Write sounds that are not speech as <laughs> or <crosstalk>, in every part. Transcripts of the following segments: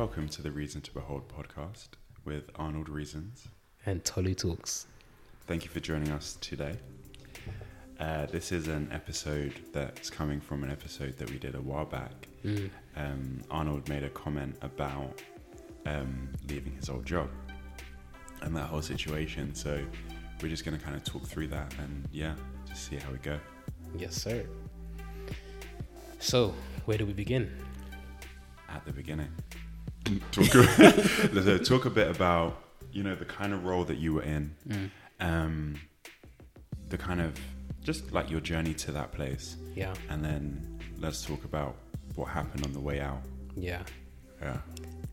Welcome to the Reason to Behold podcast with Arnold Reasons. and Tolly Talks. Thank you for joining us today. Uh, this is an episode that's coming from an episode that we did a while back. Mm. Um, Arnold made a comment about um, leaving his old job and that whole situation. So we're just going to kind of talk through that and yeah, just see how we go. Yes, sir. So, where do we begin? at the beginning. Talk, a, <laughs> talk a bit about you know the kind of role that you were in, Mm. um, the kind of just like your journey to that place, Yeah, and then let's talk about what happened on the way out. yeah. Yeah,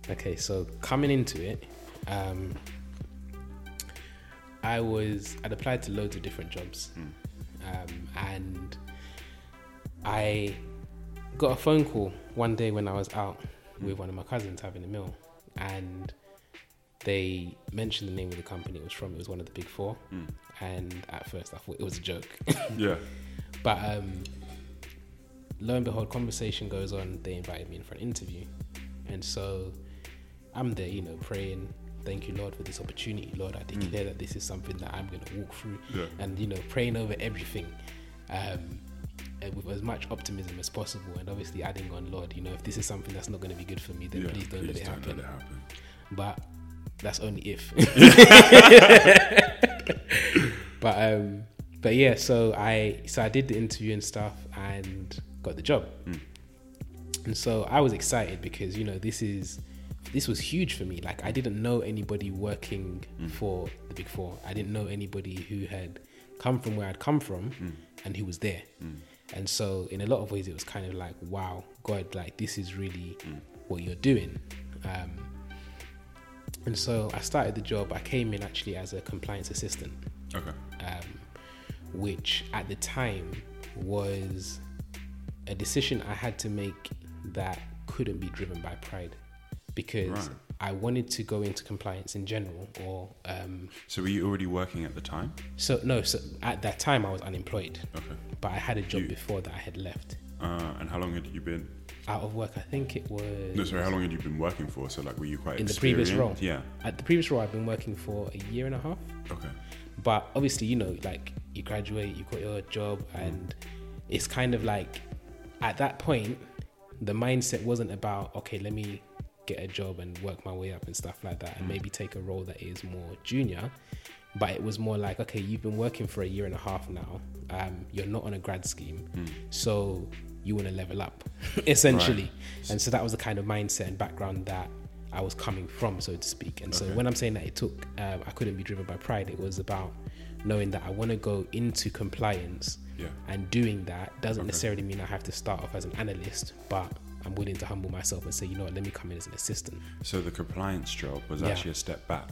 Okay, so coming into it, um, I was I'd applied to loads of different jobs, Mm. um, and I got a phone call one day when I was out with one of my cousins having a meal, and they mentioned the name of the company it was from. It was one of the big four, Mm. and at first I thought it was a joke. <laughs> yeah, <laughs> But um, lo and behold, conversation goes on. They invited me in for an interview, and so I'm there, you know, praying. Thank you, Lord, for this opportunity, Lord. I declare that this is something that I'm going to walk through, yeah, and you know, praying over everything, um, with as much optimism as possible, and obviously adding on, Lord, you know, if this is something that's not going to be good for me, then yeah. please don't let it happen. let it happen. But that's only if. <laughs> <laughs> but um, but yeah, so I so I did the interview and stuff and got the job. Mm. And so I was excited because you know this is this was huge for me. Like I didn't know anybody working Mm. for the Big Four. I didn't know anybody who had come from where I'd come from Mm. and who was there. Mm. And so in a lot of ways it was kind of like, wow, God, like this is really Mm. what you're doing. Um, and so I started the job. I came in actually as a compliance assistant, Okay, um, which at the time was a decision I had to make that couldn't be driven by pride because Right. I wanted to go into compliance in general or um, so were you already working at the time? so no so at that time I was unemployed Okay, but I had a job You- before that I had left uh, and how long had you been? out of work I think it was No, sorry, how long had you been working for? So like, were you quite In the previous experienced? role? Yeah. at the previous role I've been working for a year and a half Okay. but obviously you know like you graduate you got your job and it's kind of like at that point the mindset wasn't about okay let me get a job and work my way up and stuff like that and Mm. maybe take a role that is more junior but it was more like okay you've been working for a year and a half now um, you're not on a grad scheme Mm. so you want to level up <laughs> essentially Right. and so that was the kind of mindset and background that I was coming from, so to speak. And so when I'm saying that it took, um, I couldn't be driven by pride. It was about knowing that I want to go into compliance, Yeah. and doing that doesn't Okay. necessarily mean I have to start off as an analyst, but I'm willing to humble myself and say, you know what, let me come in as an assistant. So the compliance job was Yeah. actually a step back.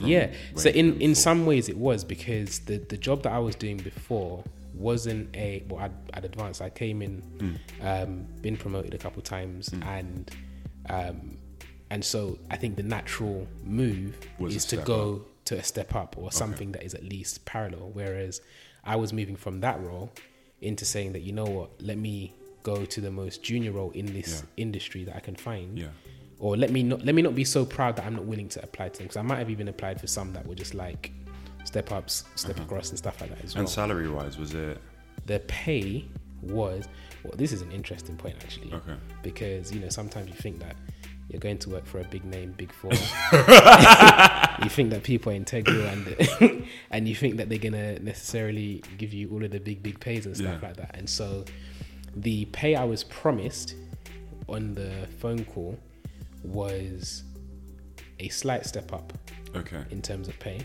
yeah. So in in some ways it was because the the job that I was doing before wasn't a well I'd, I'd advanced. I came in, Mm. um, been promoted a couple times, Mm. and um, and so I think the natural move Was is to go to a step up or something that is at least parallel. Whereas I was moving from that role into saying that you know what, let me go to the most junior role in this Yeah. industry that I can find Yeah. or let me not let me not be so proud that I'm not willing to apply to them because I might have even applied for some that were just like step ups, step Uh-huh. across, and stuff like that as well. And salary wise, was it the pay was well. This is an interesting point actually okay? because you know sometimes you think that you're going to work for a big name, big four. <laughs> <laughs> you think that people are integral and <laughs> and you think that they're gonna necessarily give you all of the big big pays and stuff Yeah. like that. And so the pay I was promised on the phone call was a slight step up Okay. in terms of pay,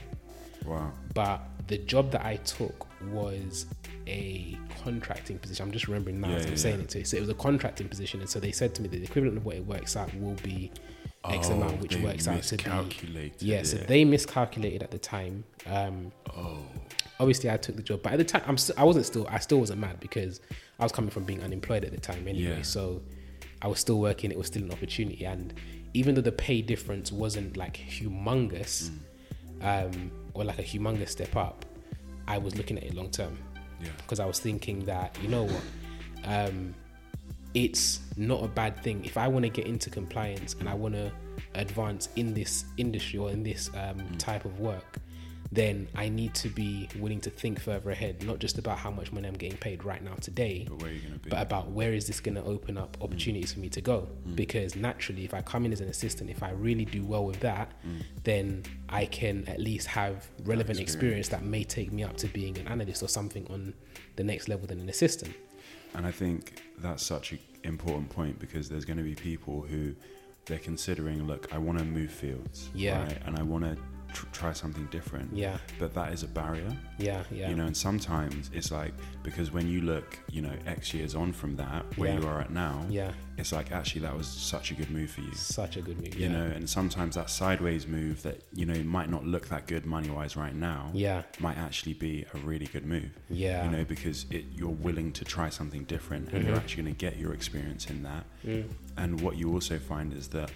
Wow. but the job that I took was a contracting position. I'm just remembering now Yeah, as I'm yeah, saying yeah. it to you. So it was a contracting position, and so they said to me that the equivalent of what it works out will be X amount, which Oh, works out to be miscalculated yeah. So they miscalculated at the time. Um, Oh. obviously, I took the job, but at the time, I'm st- I wasn't still I still wasn't mad because I was coming from being unemployed at the time anyway. Yeah. So I was still working. It was still an opportunity, and even though the pay difference wasn't like humongous, um, or like a humongous step up, I was looking at it long term Yeah. because I was thinking that you know what, um, it's not a bad thing. If I want to get into compliance and I want to advance in this industry or in this um, Mm. type of work, then I need to be willing to think further ahead, not just about how much money I'm getting paid right now today, But where are you going to be? but about where is this going to open up Mm. opportunities for me to go because naturally if i come in as an assistant if i really do well with that Mm. then i can at least have relevant experience. experience that may take me up to being an analyst or something on the next level than an assistant And I think that's such an important point because there's going to be people who they're considering, look, I want to move fields, Yeah. right? and I want to tr- try something different. yeah But that is a barrier, yeah yeah you know. And sometimes it's like because when you look, you know, X years on from that, where Yeah. you are at now, yeah it's like actually that was such a good move for you. such a good move You yeah. know, and sometimes that sideways move that you know might not look that good money wise right now, yeah might actually be a really good move. yeah you know, because it, you're willing to try something different and you're actually going to get your experience in that. Mm. And what you also find is that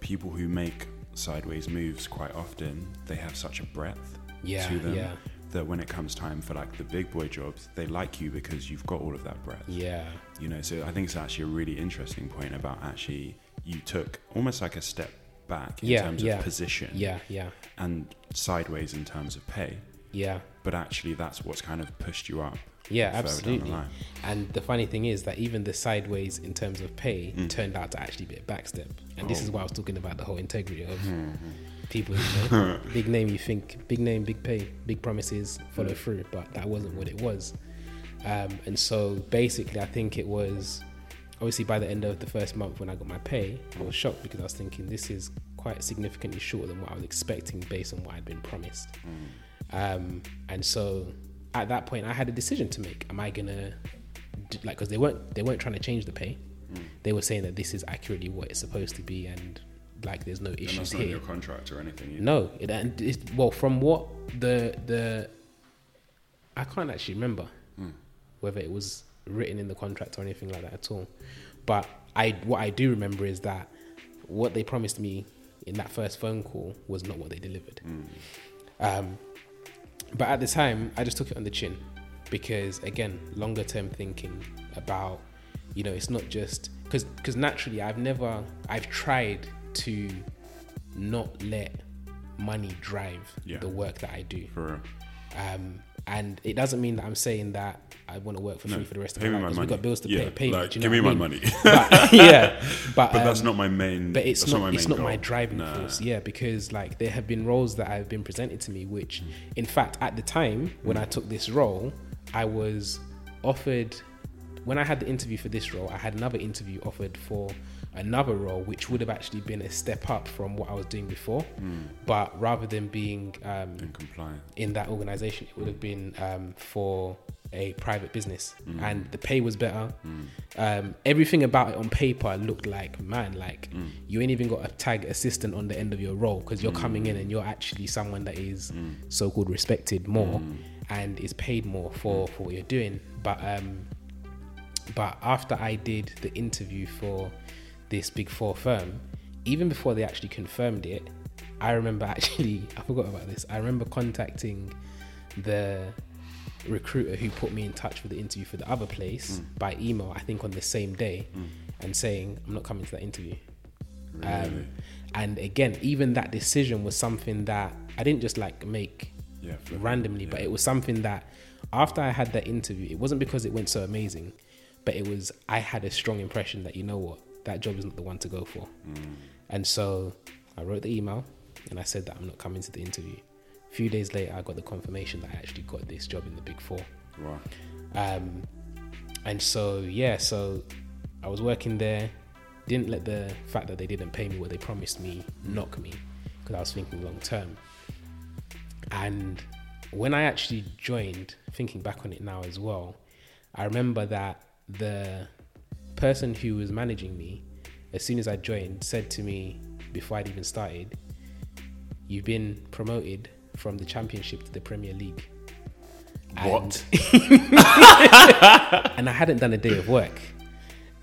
people who make sideways moves quite often, they have such a breadth yeah to them yeah that when it comes time for like the big boy jobs, they like you because you've got all of that breadth. yeah You know, so I think it's actually a really interesting point about actually you took almost like a step back in Yeah, terms of position yeah yeah and sideways in terms of pay. Yeah But actually, that's what's kind of pushed you up. yeah down the absolutely and the funny thing is that even the sideways in terms of pay turned out to actually be a backstep and this Mm. Oh. is why i was talking about the whole integrity of Mhm. people you <laughs> know, big name you think big name big pay big promises follow through but that wasn't what it was um, and so basically i think it was obviously by the end of the first month when i got my pay i was shocked because i was thinking this is quite significantly shorter than what i was expecting based on what i'd been promised um, and so at that point i had a decision to make am i gonna do, like because they weren't they weren't trying to change the pay they were saying that this is accurately what it's supposed to be and like there's no And issues that's not here your contract or anything. either. no, it, and it, well, from what the the I can't actually remember whether it was written in the contract or anything like that at all. But I what I do remember is that what they promised me in that first phone call was not what they delivered. Um, but at the time, I just took it on the chin because again, longer term thinking about you know it's not just because because naturally I've never I've tried to not let money drive Yeah. the work that I do. Um, and it doesn't mean that I'm saying that I want to work for No, free for the rest of my life because we've got bills to Yeah, pay. Pay me, like, give me my mean? money. <laughs> But, yeah, but, But that's um, not my main. but it's that's not, my it's not my driving Nah. force yeah because like there have been roles that have been presented to me which Mm. in fact at the time when i took this role i was offered when i had the interview for this role i had another interview offered for another role which would have actually been a step up from what i was doing before Mm. but rather than being um, In compliance. in that organization it would have been um, for a private business Mm. and the pay was better um, everything about it on paper looked like man like Mm. you ain't even got a tag assistant on the end of your role because you're coming in and you're actually someone that is Mm. so-called respected more and is paid more for for what you're doing but um but after i did the interview for this big four firm even before they actually confirmed it i remember <laughs> actually i forgot about this i remember contacting the recruiter who put me in touch with the interview for the other place mm. by email i think on the same day mm. and saying i'm not coming to that interview Really? um, and again even that decision was something that i didn't just like make yeah. randomly, but it was something that after I had that interview, it wasn't because it went so amazing, but it was I had a strong impression that you know what that job is not the one to go for, mm. and so I wrote the email and I said that I'm not coming to the interview. A few days later, I got the confirmation that I actually got this job in the Big Four. Wow. Um, and so yeah, so I was working there. Didn't let the fact that they didn't pay me what they promised me knock me because I was thinking long term. And when I actually joined, thinking back on it now as well, I remember that the person who was managing me, as soon as I joined, said to me before I'd even started, "You've been promoted from the Championship to the Premier League." What? <laughs> and I hadn't done a day of work.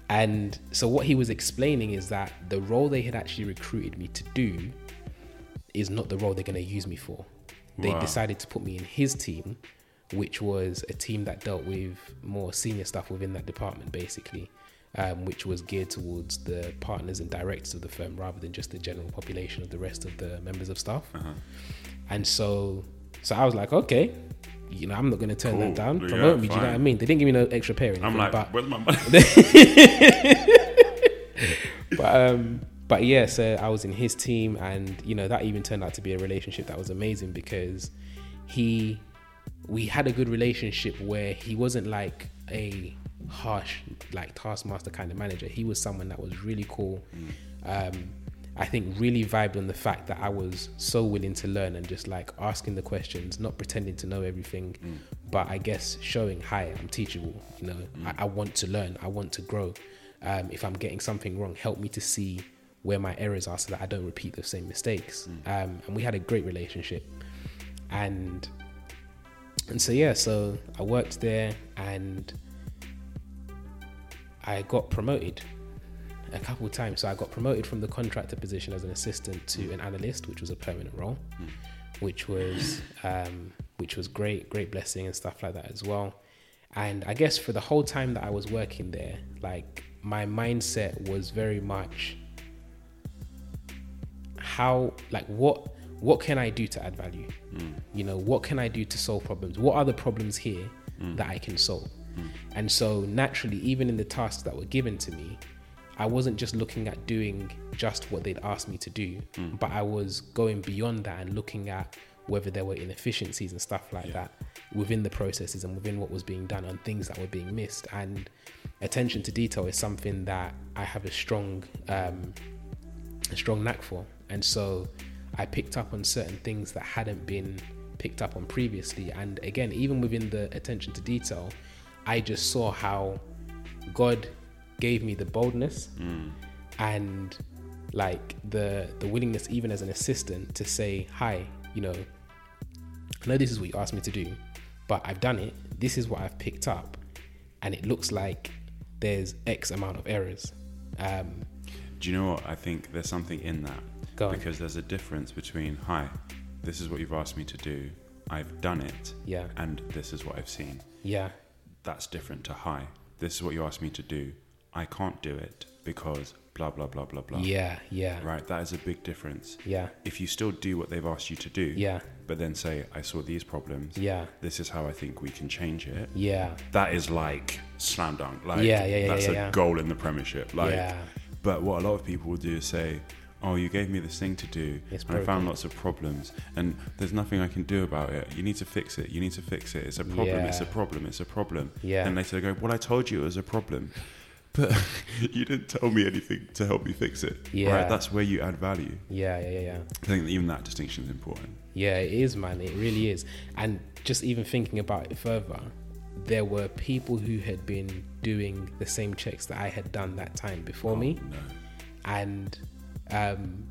And so what he was explaining is that the role they had actually recruited me to do is not the role they're going to use me for. They Wow. decided to put me in his team, which was a team that dealt with more senior stuff within that department, basically. um, which was geared towards the partners and directors of the firm rather than just the general population of the rest of the members of staff. Uh-huh. And so, so I was like, okay, you know, I'm not going to turn Cool. that down. Yeah, Promote me. Do you know what I mean? They didn't give me no extra pay or anything, I'm like, but where's my money? <laughs> but um but yeah so i was in his team and you know that even turned out to be a relationship that was amazing because he we had a good relationship where he wasn't like a harsh like taskmaster kind of manager he was someone that was really cool um I think really vibed on the fact that I was so willing to learn and just like asking the questions, not pretending to know everything, but I guess showing, hi, I'm teachable. You know, I, I want to learn, I want to grow. Um, if I'm getting something wrong, help me to see where my errors are so that I don't repeat the same mistakes. Um, and we had a great relationship. And and so yeah, so I worked there and I got promoted a couple of times. So I got promoted from the contractor position as an assistant to mm. an analyst, which was a permanent role, mm. which was um, which was great, great blessing and stuff like that as well. And I guess for the whole time that I was working there, like my mindset was very much how like what what can I do to add value? Mm. You know, what can I do to solve problems? What are the problems here that I can solve? And so naturally, even in the tasks that were given to me, I wasn't just looking at doing just what they'd asked me to do, but I was going beyond that and looking at whether there were inefficiencies and stuff like that within the processes and within what was being done and things that were being missed. And attention to detail is something that I have a strong um, a strong knack for. And so I picked up on certain things that hadn't been picked up on previously. And again, even within the attention to detail, I just saw how God gave me the boldness and like the the willingness even as an assistant to say, Hi, you know, I know this is what you asked me to do, but I've done it. This is what I've picked up, and it looks like there's X amount of errors. Um, Do you know what? I think there's something in that. Because there's a difference between, hi, this is what you've asked me to do, I've done it, yeah, and this is what I've seen. yeah, That's different to, hi, this is what you asked me to do, I can't do it because blah, blah, blah, blah, blah. yeah, yeah, Right? That is a big difference. yeah, If you still do what they've asked you to do, yeah, but then say, I saw these problems, yeah, this is how I think we can change it. yeah, That is like slam dunk. Like Yeah, yeah, yeah, that's yeah, a yeah. goal in the Premiership. Like, yeah, but what a lot of people will do is say, "Oh, you gave me this thing to do, It's and I found lots of problems, and there's nothing I can do about it. You need to fix it. You need to fix it. It's a problem. It's a problem. It's a problem." Yeah. And later they go, "Well, I told you it was a problem." But <laughs> you didn't tell me anything to help me fix it. Yeah. Right? That's where you add value. yeah, yeah, yeah, yeah. I think that even that distinction is important. Yeah, it is, man. It really is. And just even thinking about it further, there were people who had been doing the same checks that I had done that time before me. No. and um,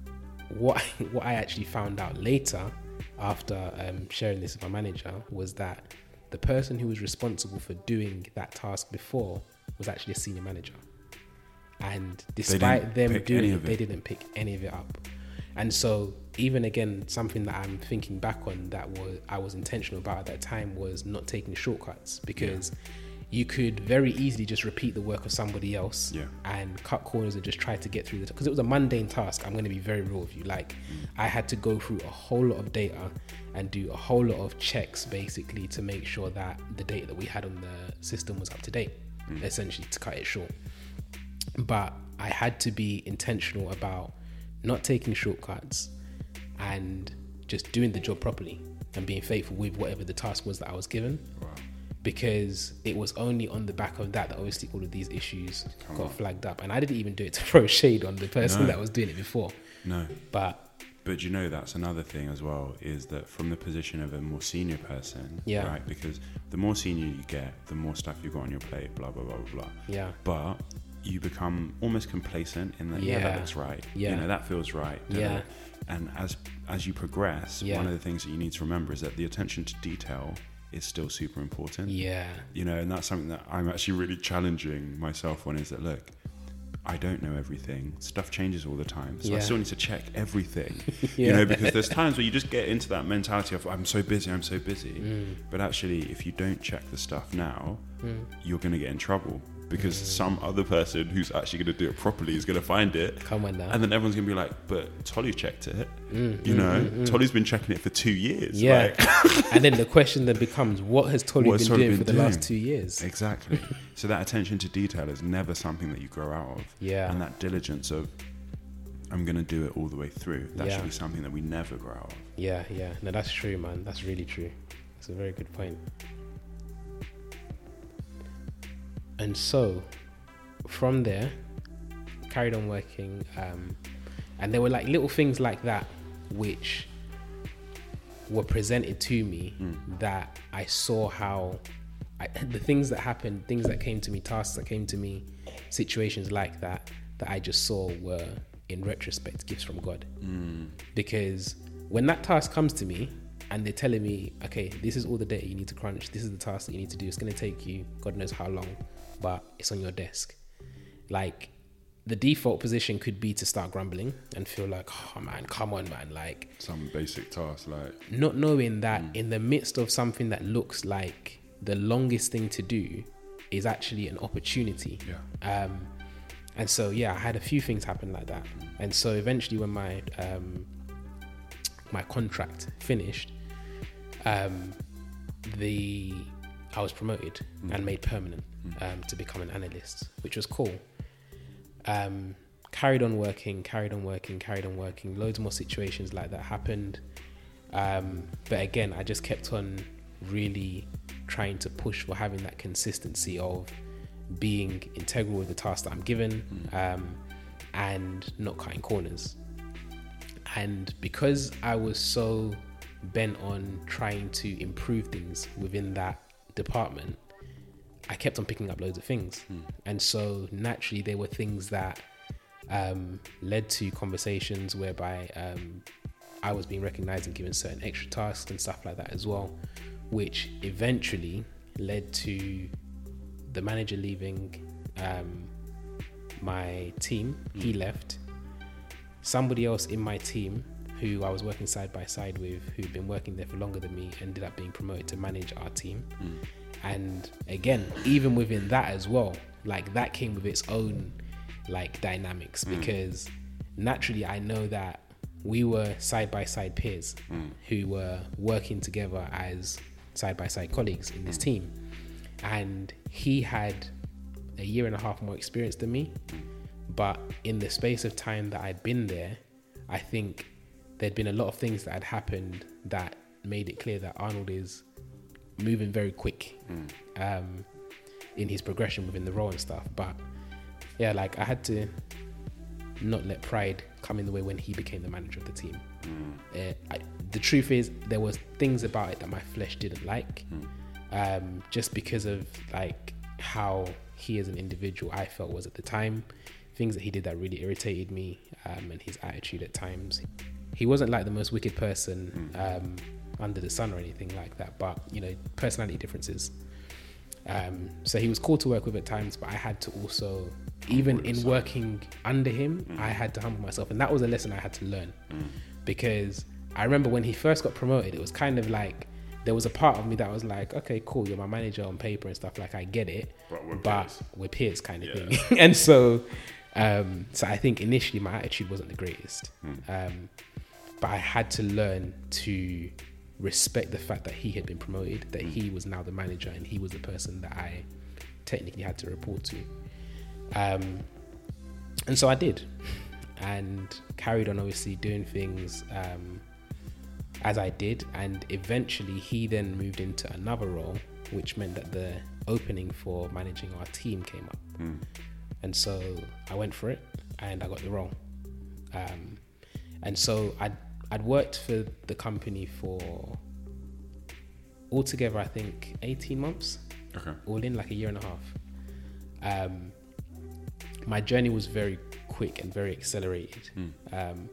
what <laughs> what I actually found out later after um, sharing this with my manager was that the person who was responsible for doing that task before was actually a senior manager, and despite them doing it, they didn't pick any of it up. And so, even again, something that I'm thinking back on that was I was intentional about at that time was not taking shortcuts because you could very easily just repeat the work of somebody else Yeah. and cut corners and just try to get through the because it was a mundane task. I'm going to be very real with you. Like, I had to go through a whole lot of data and do a whole lot of checks basically to make sure that the data that we had on the system was up to date, Mm. essentially to cut it short. But I had to be intentional about not taking shortcuts and just doing the job properly and being faithful with whatever the task was that I was given Wow. because it was only on the back of that that obviously all of these issues Come got on. flagged up. And I didn't even do it to <laughs> throw shade on the person No. that was doing it before. No. But But you know that's another thing as well is that from the position of a more senior person, Yeah. right? Because the more senior you get, the more stuff you've got on your plate, blah blah blah blah blah. yeah, But you become almost complacent in that. Yeah, that looks right. Yeah. you know that feels right. Yeah. And as as you progress, Yeah. one of the things that you need to remember is that the attention to detail is still super important. yeah, You know, and that's something that I'm actually really challenging myself on. Is that look. I don't know everything. Stuff changes all the time. So I still need to check everything. <laughs> You know, because there's times where you just get into that mentality of I'm so busy, I'm so busy. Mm. But actually if you don't check the stuff now, you're gonna get in trouble because some other person who's actually going to do it properly is going to find it. Come on now. And then everyone's going to be like, but Tolly checked it. Mm, you mm, know, mm, Tolly's been checking it for two years. Mm, Yeah. Like, <laughs> and then the question then becomes, what has Tolly What been Tolly doing been for the last two years? exactly. <laughs> so that attention to detail is never something that you grow out of. Yeah. And that diligence of, I'm going to do it all the way through. That Yeah. should be something that we never grow out of. Yeah, yeah. No, that's true, man. That's really true. That's a very good point. And so, from there, carried on working, um, and there were like little things like that which were presented to me that I saw how I, <laughs> the things that happened, things that came to me, tasks that came to me, situations like that, that I just saw were, in retrospect, gifts from God. Because when that task comes to me and they're telling me, okay, this is all the data you need to crunch, this is the task that you need to do, it's going to take you God knows how long, but it's on your desk. Like, the default position could be to start grumbling and feel like, oh man, come on, man. Like, Some basic task like, not knowing that in the midst of something that looks like the longest thing to do is actually an opportunity. yeah. Um, and so yeah, I had a few things happen like that. And so eventually, when my um, my contract finished, um, the I was promoted and made permanent um, to become an analyst, which was cool. Um, carried on working, carried on working, carried on working. Loads more situations like that happened. Um, but again, I just kept on really trying to push for having that consistency of being integral with the task that I'm given um, and not cutting corners. And because I was so bent on trying to improve things within that department, I kept on picking up loads of things. And so naturally, there were things that um, led to conversations whereby um, I was being recognized and given certain extra tasks and stuff like that as well, which eventually led to the manager leaving um, my team. He left. Somebody else in my team who I was working side by side with, who'd been working there for longer than me, ended up being promoted to manage our team. Hmm. And again, even within that as well, like that came with its own like dynamics hmm. because naturally I know that we were side by side peers hmm. who were working together as side by side colleagues in this team. And he had a year and a half more experience than me. But in the space of time that I'd been there, I think there'd been a lot of things that had happened that made it clear that Arnold is moving very quick um, in his progression within the role and stuff. But yeah, like I had to not let pride come in the way when he became the manager of the team. Uh, I, the truth is, there was things about it that my flesh didn't like, um, just because of like how he as an individual I felt was at the time. Things that he did that really irritated me, um, and his attitude at times. He wasn't like the most wicked person um, under the sun or anything like that, but you know, personality differences. Um, so he was cool to work with at times, but I had to also, even in working under him, I had to humble myself, and that was a lesson I had to learn. Because I remember when he first got promoted, it was kind of like there was a part of me that was like, okay, cool, you're my manager on paper and stuff. Like I get it, But we're but peers. we're peers, kind of Yeah. thing. <laughs> and so, um, so I think initially my attitude wasn't the greatest, um, but I had to learn to respect the fact that he had been promoted, that he was now the manager, and he was the person that I technically had to report to. Um, and so I did, and carried on obviously doing things um, as I did, and eventually he then moved into another role, which meant that the opening for managing our team came up, and so I went for it, and I got the role. Um, and so I'd I'd worked for the company for altogether I think eighteen months Okay. all in like a year and a half. Um, my journey was very quick and very accelerated, um,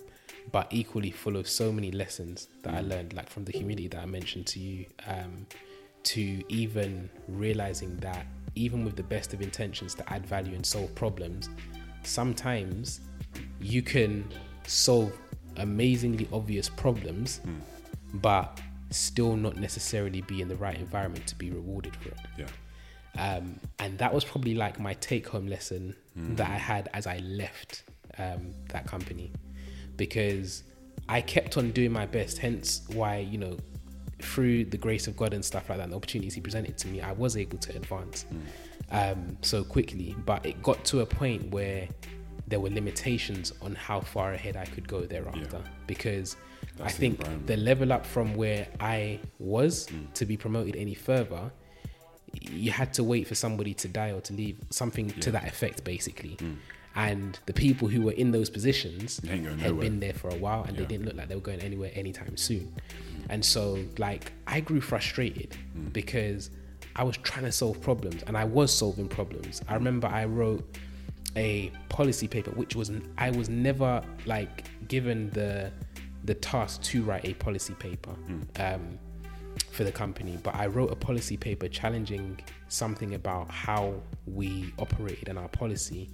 but equally full of so many lessons that I learned, like from the humility that I mentioned to you, um, to even realizing that even with the best of intentions to add value and solve problems, sometimes you can solve amazingly obvious problems, but still not necessarily be in the right environment to be rewarded for it. Yeah. Um, and that was probably like my take home lesson that I had as I left um, that company because I kept on doing my best. Hence, why, you know, through the grace of God and stuff like that, and the opportunities He presented to me, I was able to advance um, so quickly. But it got to a point where there were limitations on how far ahead I could go thereafter Yeah. because I That's the think environment. the level up from where I was mm. to be promoted any further, you had to wait for somebody to die or to leave, something to that effect, basically. Mm. And the people who were in those positions They ain't going had nowhere. been there for a while and Yeah. they didn't look like they were going anywhere anytime soon. Mm. And so, like, I grew frustrated because I was trying to solve problems and I was solving problems. I remember I wrote a policy paper, which was I was never like given the the task to write a policy paper um, for the company, but I wrote a policy paper challenging something about how we operated and our policy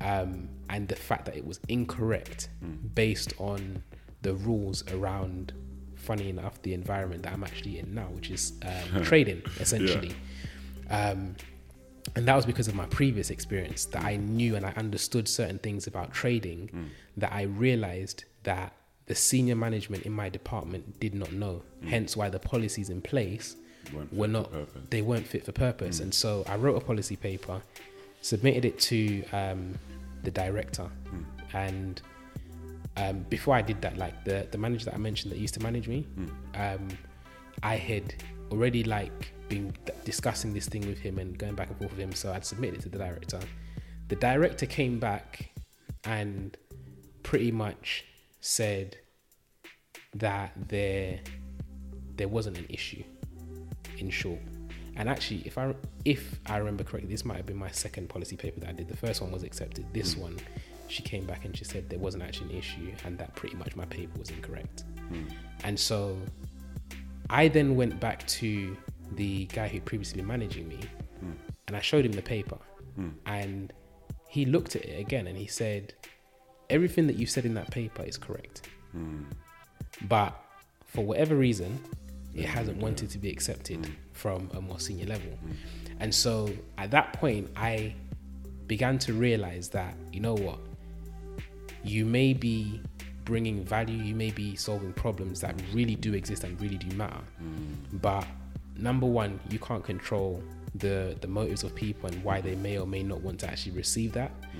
um, and the fact that it was incorrect based on the rules around. Funny enough, the environment that I'm actually in now, which is um, <laughs> trading, essentially. Um, and that was because of my previous experience that I knew and I understood certain things about trading that I realized that the senior management in my department did not know. Hence why the policies in place Weren't were not they weren't fit for purpose. And so I wrote a policy paper, submitted it to um, the director, and um, before I did that, like the the manager that I mentioned that used to manage me, um, I had already like been discussing this thing with him and going back and forth with him. So I'd submitted it to the director. The director came back and pretty much said that there there wasn't an issue. In short, and actually, if I if I remember correctly, this might have been my second policy paper that I did. The first one was accepted. This hmm. one, she came back and she said there wasn't actually an issue, and that pretty much my paper was incorrect. Hmm. And so, I then went back to the guy who'd previously been managing me, hmm. and I showed him the paper, hmm. and he looked at it again and he said, "Everything that you said in that paper is correct." Hmm. but for whatever reason, it hasn't wanted to be accepted from a more senior level. And so at that point, I began to realize that, you know what, you may be bringing value, you may be solving problems that really do exist and really do matter. Mm. But number one, you can't control the, the motives of people and why they may or may not want to actually receive that. Mm.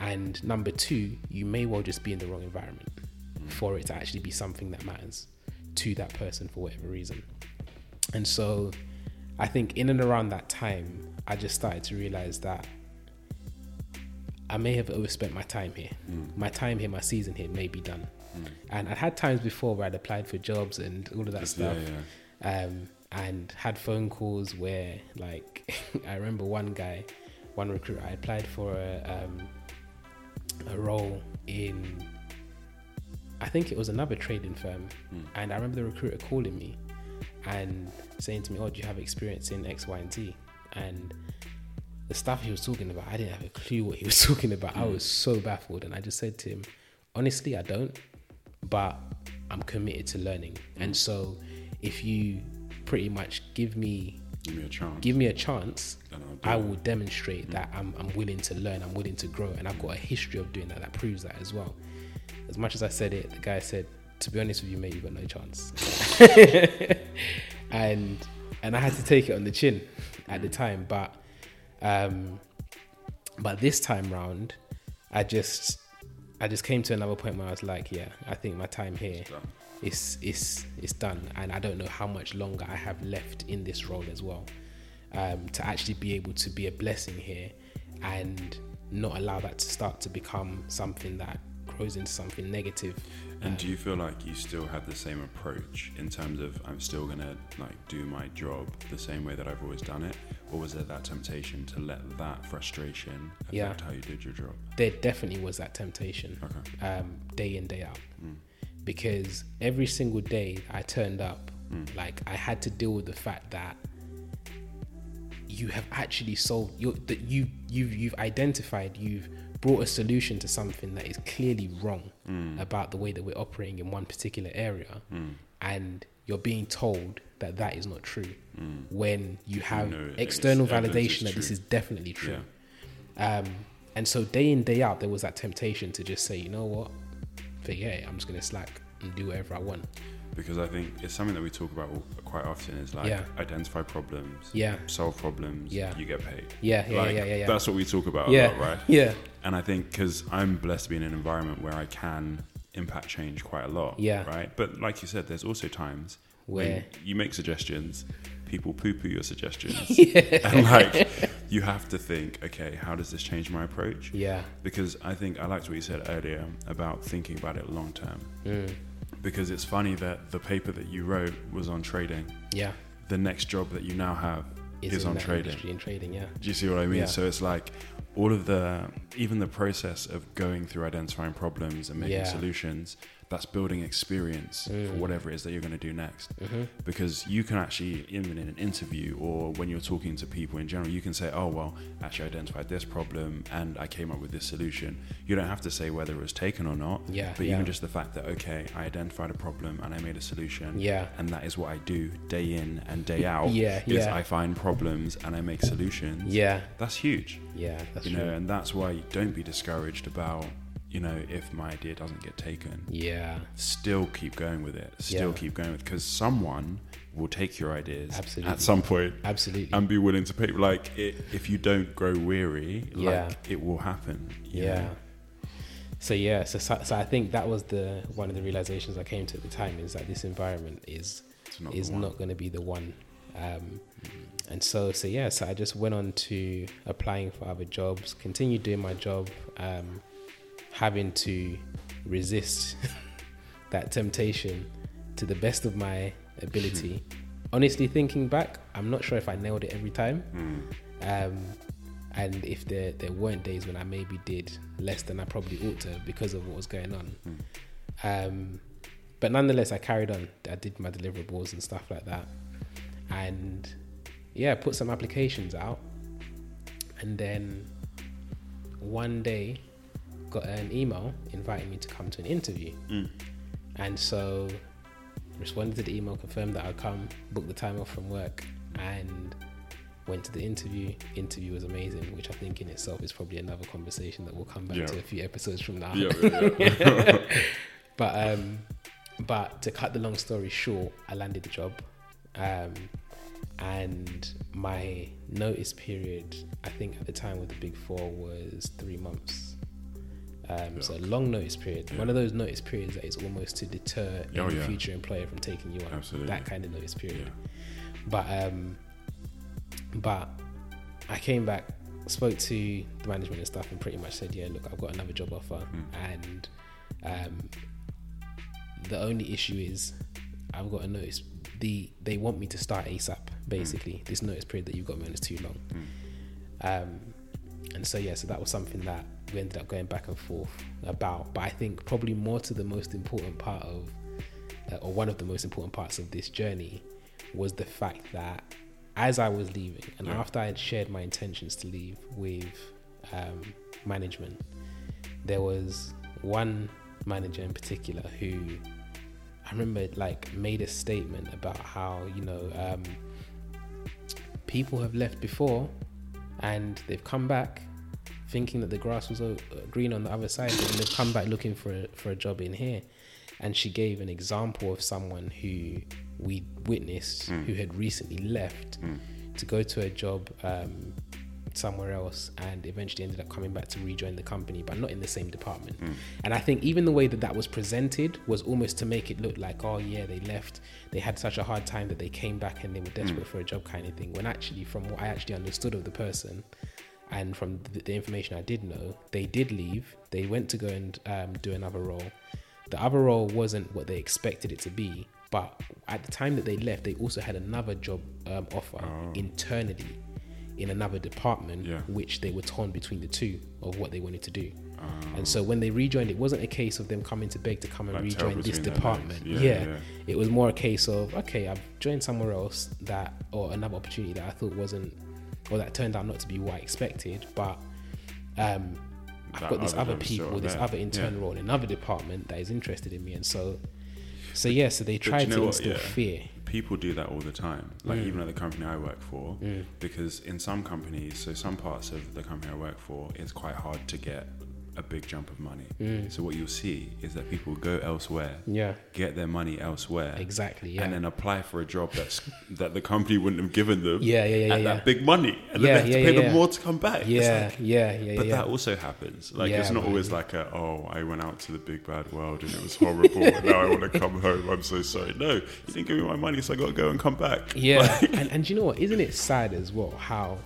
And number two, you may well just be in the wrong environment mm. for it to actually be something that matters to that person for whatever reason. And so I think in and around that time, I just started to realize that I may have overspent my time here. My time here, my season here may be done. And I'd had times before where I'd applied for jobs and all of that stuff. yeah. Um, and had phone calls where, like, <laughs> I remember one guy, one recruiter, I applied for a, um, a role in, I think it was another trading firm. And I remember the recruiter calling me and saying to me, Oh, do you have experience in X, Y, and Z? And the stuff he was talking about, I didn't have a clue what he was <laughs> talking about. I mm. was so baffled. And I just said to him, Honestly, I don't, but I'm committed to learning. Mm. And so if you pretty much give me Give me a chance. give me a chance, I will demonstrate mm. that I'm, I'm willing to learn, I'm willing to grow, and I've got a history of doing that that proves that as well. As much as I said it, the guy said, "To be honest with you, mate, you've got no chance," <laughs> and and I had to take it on the chin at the time, but um, but this time round, I just I just came to another point where I was like, yeah, I think my time here is is is done, and I don't know how much longer I have left in this role as well. Um, to actually be able to be a blessing here, and not allow that to start to become something that grows into something negative. And do you feel like you still have the same approach in terms of I'm still gonna like do my job the same way that I've always done it, or was there that temptation to let that frustration affect Yeah. how you did your job? There definitely was that temptation, Okay. um, day in day out, because every single day I turned up, like I had to deal with the fact that you have actually solved you that you you've you've identified you've brought a solution to something that is clearly wrong mm. about the way that we're operating in one particular area mm. and you're being told that that is not true mm. when you have external validation that this is definitely true. Um, and so day in day out, there was that temptation to just say, you know what, forget it. I'm just gonna slack and do whatever I want. because I think it's something that we talk about all- quite often. Is like Yeah. identify problems, Yeah, solve problems, Yeah. you get paid. yeah, yeah, like, yeah, yeah, yeah. That's what we talk about yeah, a lot, right? <laughs> yeah, And I think because I'm blessed to be in an environment where I can impact change quite a lot. Yeah. Right. But like you said, there's also times Where- when you make suggestions, people poo poo your suggestions. <laughs> <laughs> And like you have to think, okay, how does this change my approach? yeah, Because I think I liked what you said earlier about thinking about it long term. mm, Because it's funny that the paper that you wrote was on trading. yeah. The next job that you now have is, in on trading. in trading, yeah, Do you see what I mean? Yeah. So it's like all of the, even the process of going through identifying problems and making Yeah. solutions, that's building experience for Mm. whatever it is that you're going to do next. hmm Because you can actually, even in an interview or when you're talking to people in general, you can say, oh, well, actually, I identified this problem and I came up with this solution. You don't have to say whether it was taken or not, yeah, but yeah, even just the fact that, okay, I identified a problem and I made a solution. yeah, And that is what I do day in and day out. yeah, Is yeah, I find problems and I make solutions. yeah, That's huge yeah. That's you true. know, and that's why don't be discouraged about, you know, if my idea doesn't get taken. Yeah, Still keep going with it. Still Yeah. keep going with because someone will take your ideas Absolutely. at some point absolutely. and be willing to pay. Like, it, if you don't grow weary, Yeah. like it will happen. yeah. know? So yeah, so, so so I think that was the one of the realizations I came to at the time is that this environment is not is not going to be the one. Um, and so, so yeah, so I just went on to applying for other jobs, continued doing my job, um, having to resist <laughs> that temptation to the best of my ability. Honestly, thinking back, I'm not sure if I nailed it every time. Mm. Um, and if there there weren't days when I maybe did less than I probably ought to because of what was going on. Um, but nonetheless, I carried on. I did my deliverables and stuff like that, and yeah, put some applications out, and then one day got an email inviting me to come to an interview, Mm. and so responded to the email, confirmed that I'd come, booked the time off from work, and went to the interview. Interview was amazing, which I think in itself is probably another conversation that we'll come back Yeah. to a few episodes from now. Yeah, yeah. <laughs> But um, but to cut the long story short, I landed the job, um, and my notice period, I think at the time with the Big Four was three months. Um, So a long notice period, Yeah. one of those notice periods that is almost to deter Oh, any yeah. future employer from taking you on. Absolutely. That kind of notice period. Yeah. But um, but I came back, spoke to the management and stuff, and pretty much said, "Yeah, look, I've got another job offer, Mm. and um, the only issue is I've got a notice. The they want me to start ASAP. Basically, this notice period that you've got me on is too long. Mm. Um, and so yeah, so that was something that we ended up going back and forth about. But I think probably more to the most important part of, uh, or one of the most important parts of this journey, was the fact that as I was leaving, and Yeah. after I had shared my intentions to leave with um, management, there was one manager in particular who I remember like made a statement about how you know um, people have left before and they've come back thinking that the grass was uh, green on the other side and they've come back looking for a, for a job in here and she gave an example of someone who we witnessed Mm. who had recently left Mm. to go to a job um, somewhere else and eventually ended up coming back to rejoin the company but not in the same department Mm. and I think even the way that that was presented was almost to make it look like, oh yeah, they left. They had such a hard time that they came back and they were desperate for a job, kind of thing. When actually, from what I actually understood of the person, and from the, the information I did know, they did leave. They went to go and um, do another role. The other role wasn't what they expected it to be, but at the time that they left, they also had another job um, offer Oh. internally in another department, Yeah. which they were torn between the two of what they wanted to do. Um, And so when they rejoined, it wasn't a case of them coming to beg to come and like rejoin this department. legs. Yeah, yeah. it was more a case of okay, I've joined somewhere else that or another opportunity that I thought wasn't or that turned out not to be what I expected, but um, I've That got this other other people this there. other intern role in another department that is interested in me, and so so yeah, so they you tried know to what? instill Yeah. fear. people do that all the time. Like even at the company I work for, Mm. because in some companies, so some parts of the company I work for, it's quite hard to get a big jump of money. Mm. So what you'll see is that people go elsewhere, Yeah, get their money elsewhere, exactly. Yeah. and then apply for a job that's that the company wouldn't have given them. yeah, yeah, yeah, at yeah. that big money, and then they have to pay yeah, them more to come back. Yeah, like- yeah, yeah, but yeah. that also happens. Like it's not always like a oh I went out to the big bad world and it was horrible and now I want to <laughs> come home. I'm so sorry. No, you didn't give me my money, so I got to go and come back. Yeah, <laughs> and, and you know what? Isn't it sad as well how,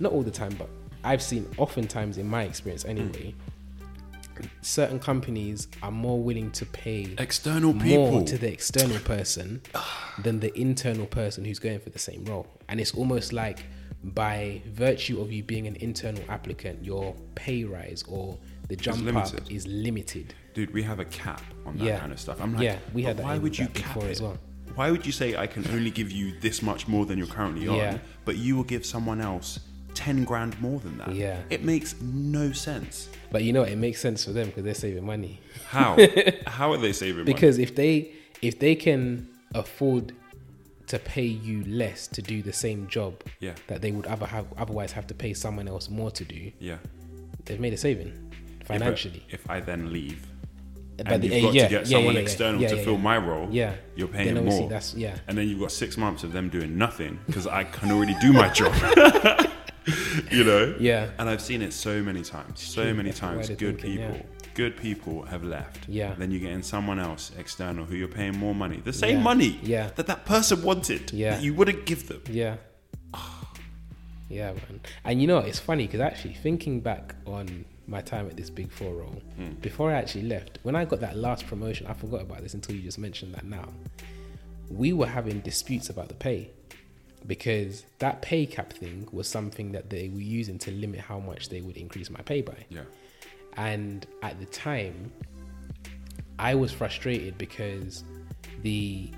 not all the time, but I've seen oftentimes in my experience anyway, certain companies are more willing to pay External people. to the external person than the internal person who's going for the same role. And it's almost like by virtue of you being an internal applicant, your pay rise or the jump up is limited. Dude, we have a cap on that Yeah. kind of stuff. I'm like, Yeah, we had that why would you cap it? as well. Why would you say I can only give you this much more than you're currently on, but you will give someone else ten grand more than that? Yeah. it makes no sense. But you know? It makes sense for them because they're saving money. How? <laughs> How are they saving money? because if they if they can afford to pay you less to do the same job Yeah. that they would other have otherwise have to pay someone else more to do, yeah, they've made a saving Yeah, financially. if I then leave. But and the- you've got yeah, to get yeah, someone yeah, external to fill my role. Yeah. you're paying obviously more. that's- yeah. and then you've got six months of them doing nothing because I can already do my <laughs> job. <laughs> <laughs> you know. Yeah. And I've seen it so many times. So many times. Good thinking, people. yeah. Good people have left. Yeah. Then you get in someone else external who you're paying more money, the same Yeah. money Yeah. that that person wanted. Yeah. That you wouldn't give them. Yeah. <sighs> Yeah, man. And you know, it's funny because actually thinking back on my time at this Big Four role, Hmm. before I actually left, when I got that last promotion, I forgot about this until you just mentioned that now. We were having disputes about the pay because that pay cap thing was something that they were using to limit how much they would increase my pay by. Yeah. And at the time, I was frustrated because the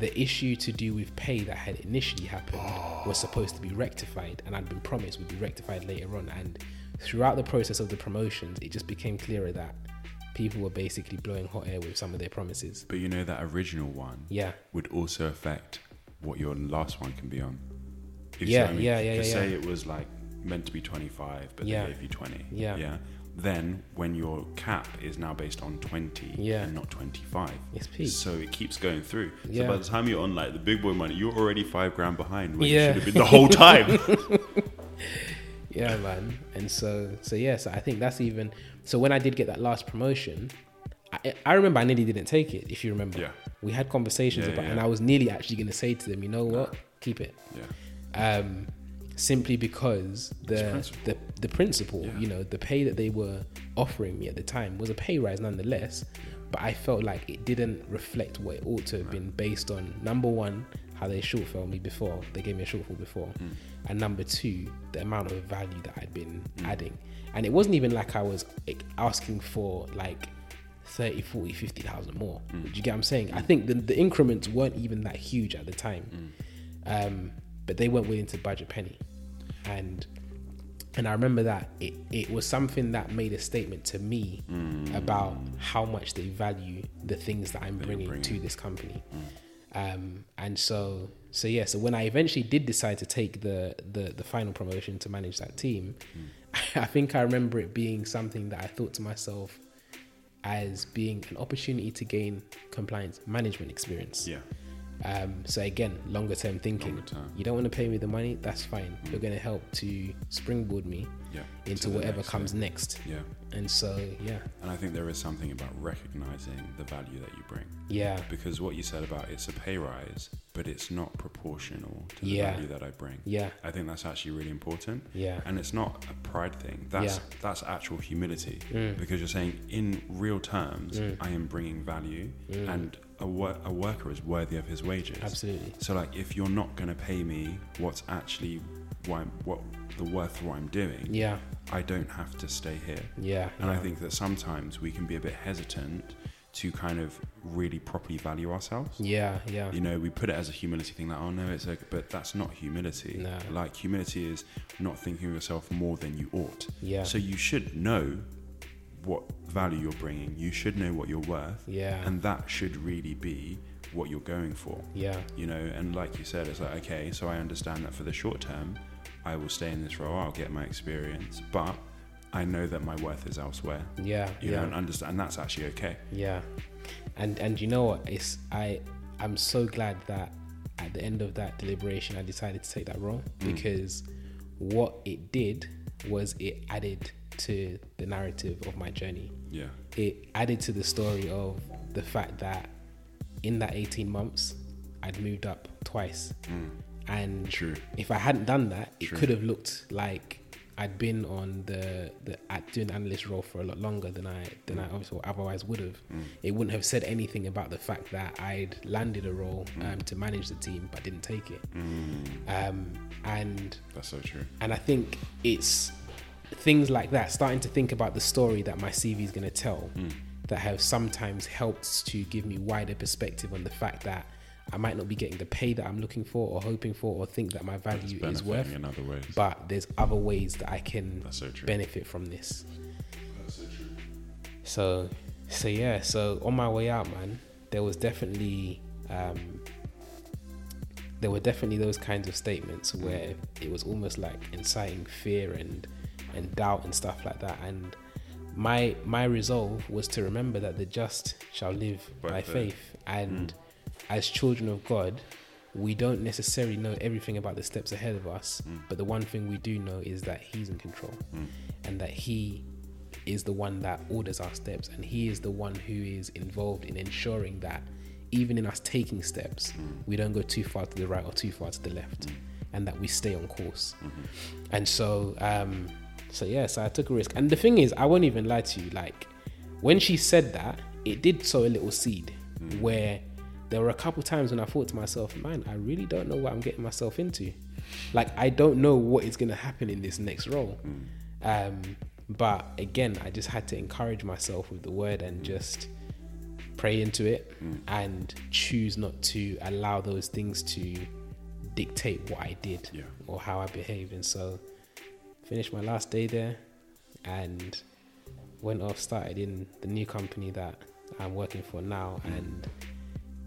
the issue to do with pay that had initially happened was supposed to be rectified and I'd been promised would be rectified later on. And throughout the process of the promotions, it just became clearer that people were basically blowing hot air with some of their promises. But you know that original one Yeah. would also affect what your last one can be on. If Yeah, what I mean. yeah, yeah, yeah, say yeah. it was like meant to be 25, but Yeah. they gave you 20. Yeah. Yeah. Then when your cap is now based on 20 Yeah. and not 25. It's peak. So it keeps going through. Yeah. So by the time you're on like the big boy money, you're already five grand behind when Yeah. you should have been the whole time. <laughs> Yeah, man. And so, so yeah, so I think that's even. So when I did get that last promotion, I, I remember I nearly didn't take it. If you remember, Yeah. We had conversations Yeah, about, yeah, and. I was nearly actually going to say to them, you know what, keep it. yeah. Um, simply because the principle. the the principle, Yeah. you know, the pay that they were offering me at the time was a pay rise nonetheless. But I felt like it didn't reflect what it ought to have been based on number one, how they shortfell me before, they gave me a shortfall before, and number two, the amount of value that I'd been adding. And it wasn't even like I was like, asking for like 30, 40, 50,000 more. Do you get what I'm saying? I think the, the increments weren't even that huge at the time. Um, but they weren't willing to budge a penny. And and I remember that it, it was something that made a statement to me about how much they value the things that I'm bringing, bringing. to this company. Um, and so so yeah, so when I eventually did decide to take the the, the final promotion to manage that team, <laughs> I think I remember it being something that I thought to myself as being an opportunity to gain compliance management experience. Yeah. Um, so again, longer term thinking. Longer term. You don't want to pay me the money, that's fine. You're going to help to springboard me Yeah. into To whatever next comes next. Yeah. And so yeah, And I think there is something about recognizing the value that you bring. yeah, Because what you said about it's a pay rise, but it's not proportional to the Yeah. value that I bring. yeah, I think that's actually really important. yeah, And it's not a pride thing. That's Yeah. that's actual humility. Mm. Because you're saying in real terms, Mm. I am bringing value, Mm. and a, wor- a worker is worthy of his wages. absolutely. So like, if you're not going to pay me what's actually I'm, what the worth of what I'm doing, Yeah, I don't have to stay here. yeah, And I think that sometimes we can be a bit hesitant to kind of really properly value ourselves. yeah, yeah, You know, we put it as a humility thing, like, oh no, it's like, but that's not humility. No. Like, humility is not thinking of yourself more than you ought. yeah, So you should know what value you're bringing. You should know what you're worth, yeah, and that should really be what you're going for Yeah. you know and like you said it's like okay so i understand that for the short term i will stay in this role i'll get my experience but i know that my worth is elsewhere Yeah. you yeah. know and understand and that's actually okay Yeah, and and you know what? It's I I'm so glad that at the end of that deliberation, I decided to take that role mm. because what it did was it added to the narrative of my journey. yeah It added to the story of the fact that in that 18 months, I'd moved up twice, mm. And True. if I hadn't done that, it True. could have looked like I'd been on the the at doing the analyst role for a lot longer than I than I mm. obviously otherwise would have. Mm. It wouldn't have said anything about the fact that I'd landed a role mm. um, to manage the team but didn't take it. Um, and that's so true and I think it's things like that, starting to think about the story that my CV is going to tell, that have sometimes helped to give me wider perspective on the fact that I might not be getting the pay that I'm looking for or hoping for or think that my value is worth. in other ways But there's other ways that I can so benefit from this. that's so true So, so yeah. So on my way out, man, there was definitely, um, there were definitely those kinds of statements where it was almost like inciting fear and and doubt and stuff like that. And my my resolve was to remember that the just shall live By by, faith. faith. And as children of God, we don't necessarily know everything about the steps ahead of us, hmm. but the one thing we do know is that He's in control, hmm. and that He is the one that orders our steps, and He is the one who is involved in ensuring that even in us taking steps, hmm. we don't go too far to the right or too far to the left, and that we stay on course. And so, um, so yeah, so I took a risk. And the thing is, I won't even lie to you. Like when she said that, it did sow a little seed where there were a couple times when I thought to myself, man, I really don't know what I'm getting myself into. Like I don't know what is going to happen in this next role. Um, but again, I just had to encourage myself with the word and just pray into it and choose not to allow those things to dictate what I did Yeah. or how I behaved. And so finished my last day there and went off, started in the new company that I'm working for now. And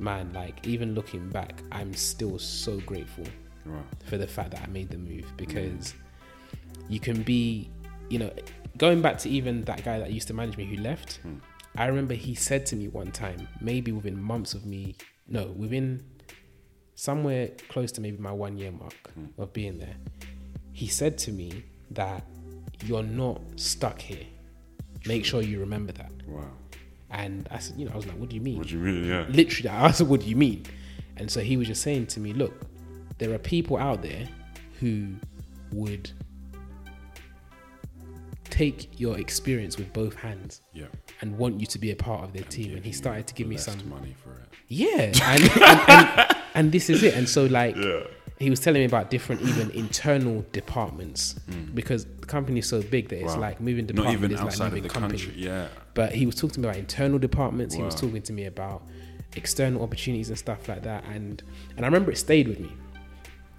man, like even looking back, I'm still so grateful wow for the fact that I made the move because mm. you can be, you know, going back to even that guy that used to manage me who left. Mm. I remember he said to me one time, maybe within months of me, no, within somewhere close to maybe my one year mark mm. of being there, he said to me that you're not stuck here. Make sure you remember that. wow And I said, you know, I was like, what do you mean? what do you mean yeah literally I asked him, what do you mean? And so he was just saying to me, look, there are people out there who would take your experience with both hands yeah and want you to be a part of their team. And he started to give me some, money for it yeah, and, and, and, and this is it. And so like, <laughs> yeah he was telling me about different even internal departments because the company is so big that it's Mm. Wow. like moving not department even is like outside moving of the company. country yeah But he was talking to me about internal departments. He was talking to me about external opportunities and stuff like that. And and I remember it stayed with me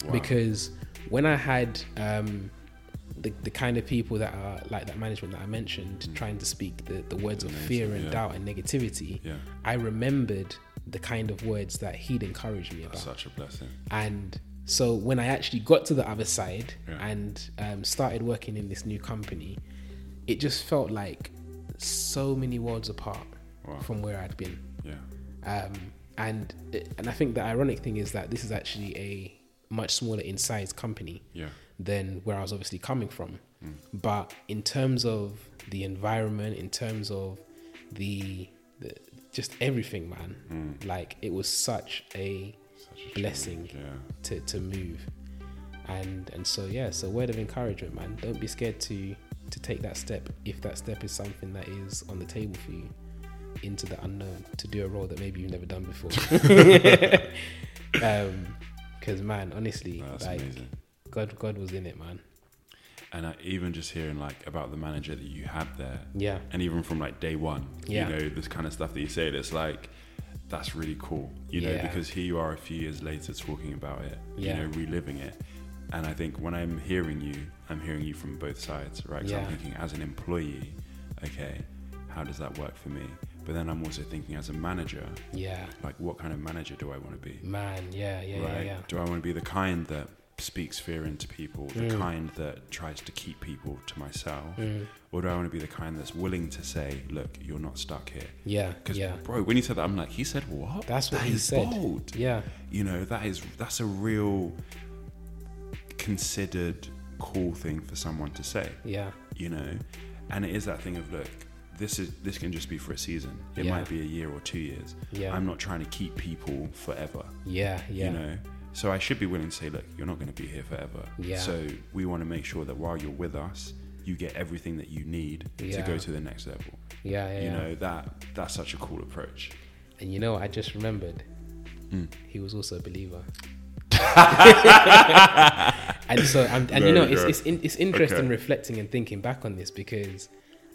Wow. because when I had um, the the kind of people that are like that management that I mentioned, trying to speak the, the words of fear and yeah. doubt and negativity, Yeah. I remembered the kind of words that he'd encouraged me about. such a blessing And so when I actually got to the other side Yeah. and um, started working in this new company, it just felt like so many worlds apart Wow. from where I'd been. yeah Um, and and I think the ironic thing is that this is actually a much smaller in size company yeah than where I was obviously coming from. But in terms of the environment, in terms of the, the just everything, man, like it was such a blessing yeah to, to move. And and so yeah, so word of encouragement, man. Don't be scared to to take that step if that step is something that is on the table for you into the unknown to do a role that maybe you've never done before. <laughs> um, because man, honestly, that's like amazing God, God was in it, man. and uh, even just hearing like about the manager that you had there Yeah, and even from like day one Yeah. you know this kind of stuff that you said it's like that's really cool you know Yeah. because here you are a few years later talking about it Yeah. you know reliving it and i think when i'm hearing you i'm hearing you from both sides right so i'm thinking as an employee okay how does that work for me But then I'm also thinking as a manager, Yeah. like what kind of manager do I want to be? Man, yeah, yeah, right? yeah, yeah. Do I want to be the kind that speaks fear into people, the Mm. kind that tries to keep people to myself, Mm. or do I want to be the kind that's willing to say, "Look, you're not stuck here"? Yeah, Because, yeah. bro, when you said that, I'm like, he said what? That's what That he said. bold. Yeah, You know, that is that's a real considered cool thing for someone to say. yeah, You know, and it is that thing of look. This is this can just be for a season. It Yeah. might be a year or two years. yeah, I'm not trying to keep people forever yeah, yeah. you know so i should be willing to say look you're not going to be here forever Yeah. so we want to make sure that while you're with us you get everything that you need to go to the next level yeah, yeah, you yeah. know that that's such a cool approach And you know, I just remembered Mm. he was also a believer. <laughs> and so, I'm, and you know, it's it's, in, it's interesting Okay. reflecting and thinking back on this because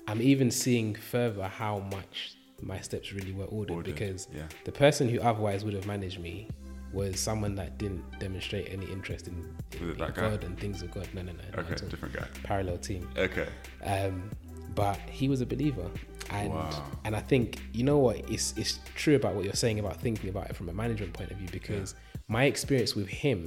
I'm even seeing further how much my steps really were ordered, Ordered, because yeah the person who otherwise would have managed me was someone that didn't demonstrate any interest in, in, Was in guy? God and things of God. No, no, no. okay all. different guy Parallel team. okay Um, but he was a believer, and Wow. and I think you know what it's it's true about what you're saying about thinking about it from a management point of view because my experience with him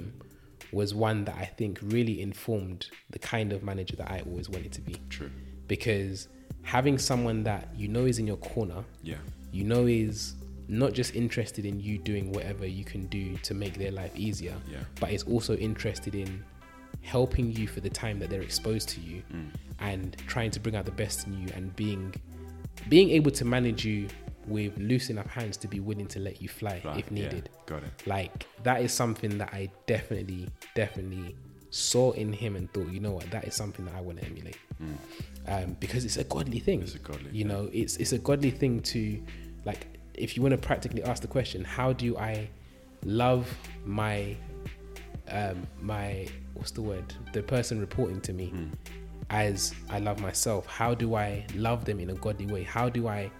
was one that I think really informed the kind of manager that I always wanted to be true because having someone that you know is in your corner, yeah you know is not just interested in you doing whatever you can do to make their life easier, yeah but is also interested in helping you for the time that they're exposed to you Mm. and trying to bring out the best in you and being being able to manage you with loose enough hands to be willing to let you fly Right, if yeah, needed. got it Like that is something that I definitely, definitely saw in him and thought, you know what, that is something that I want to emulate. Mm. Um, because it's a godly thing. it's a godly you thing. know, it's it's a godly thing to like if you want to practically ask the question, how do I love my um my what's the word? The person reporting to me Mm. as I love myself. How do I love them in a godly way? How do I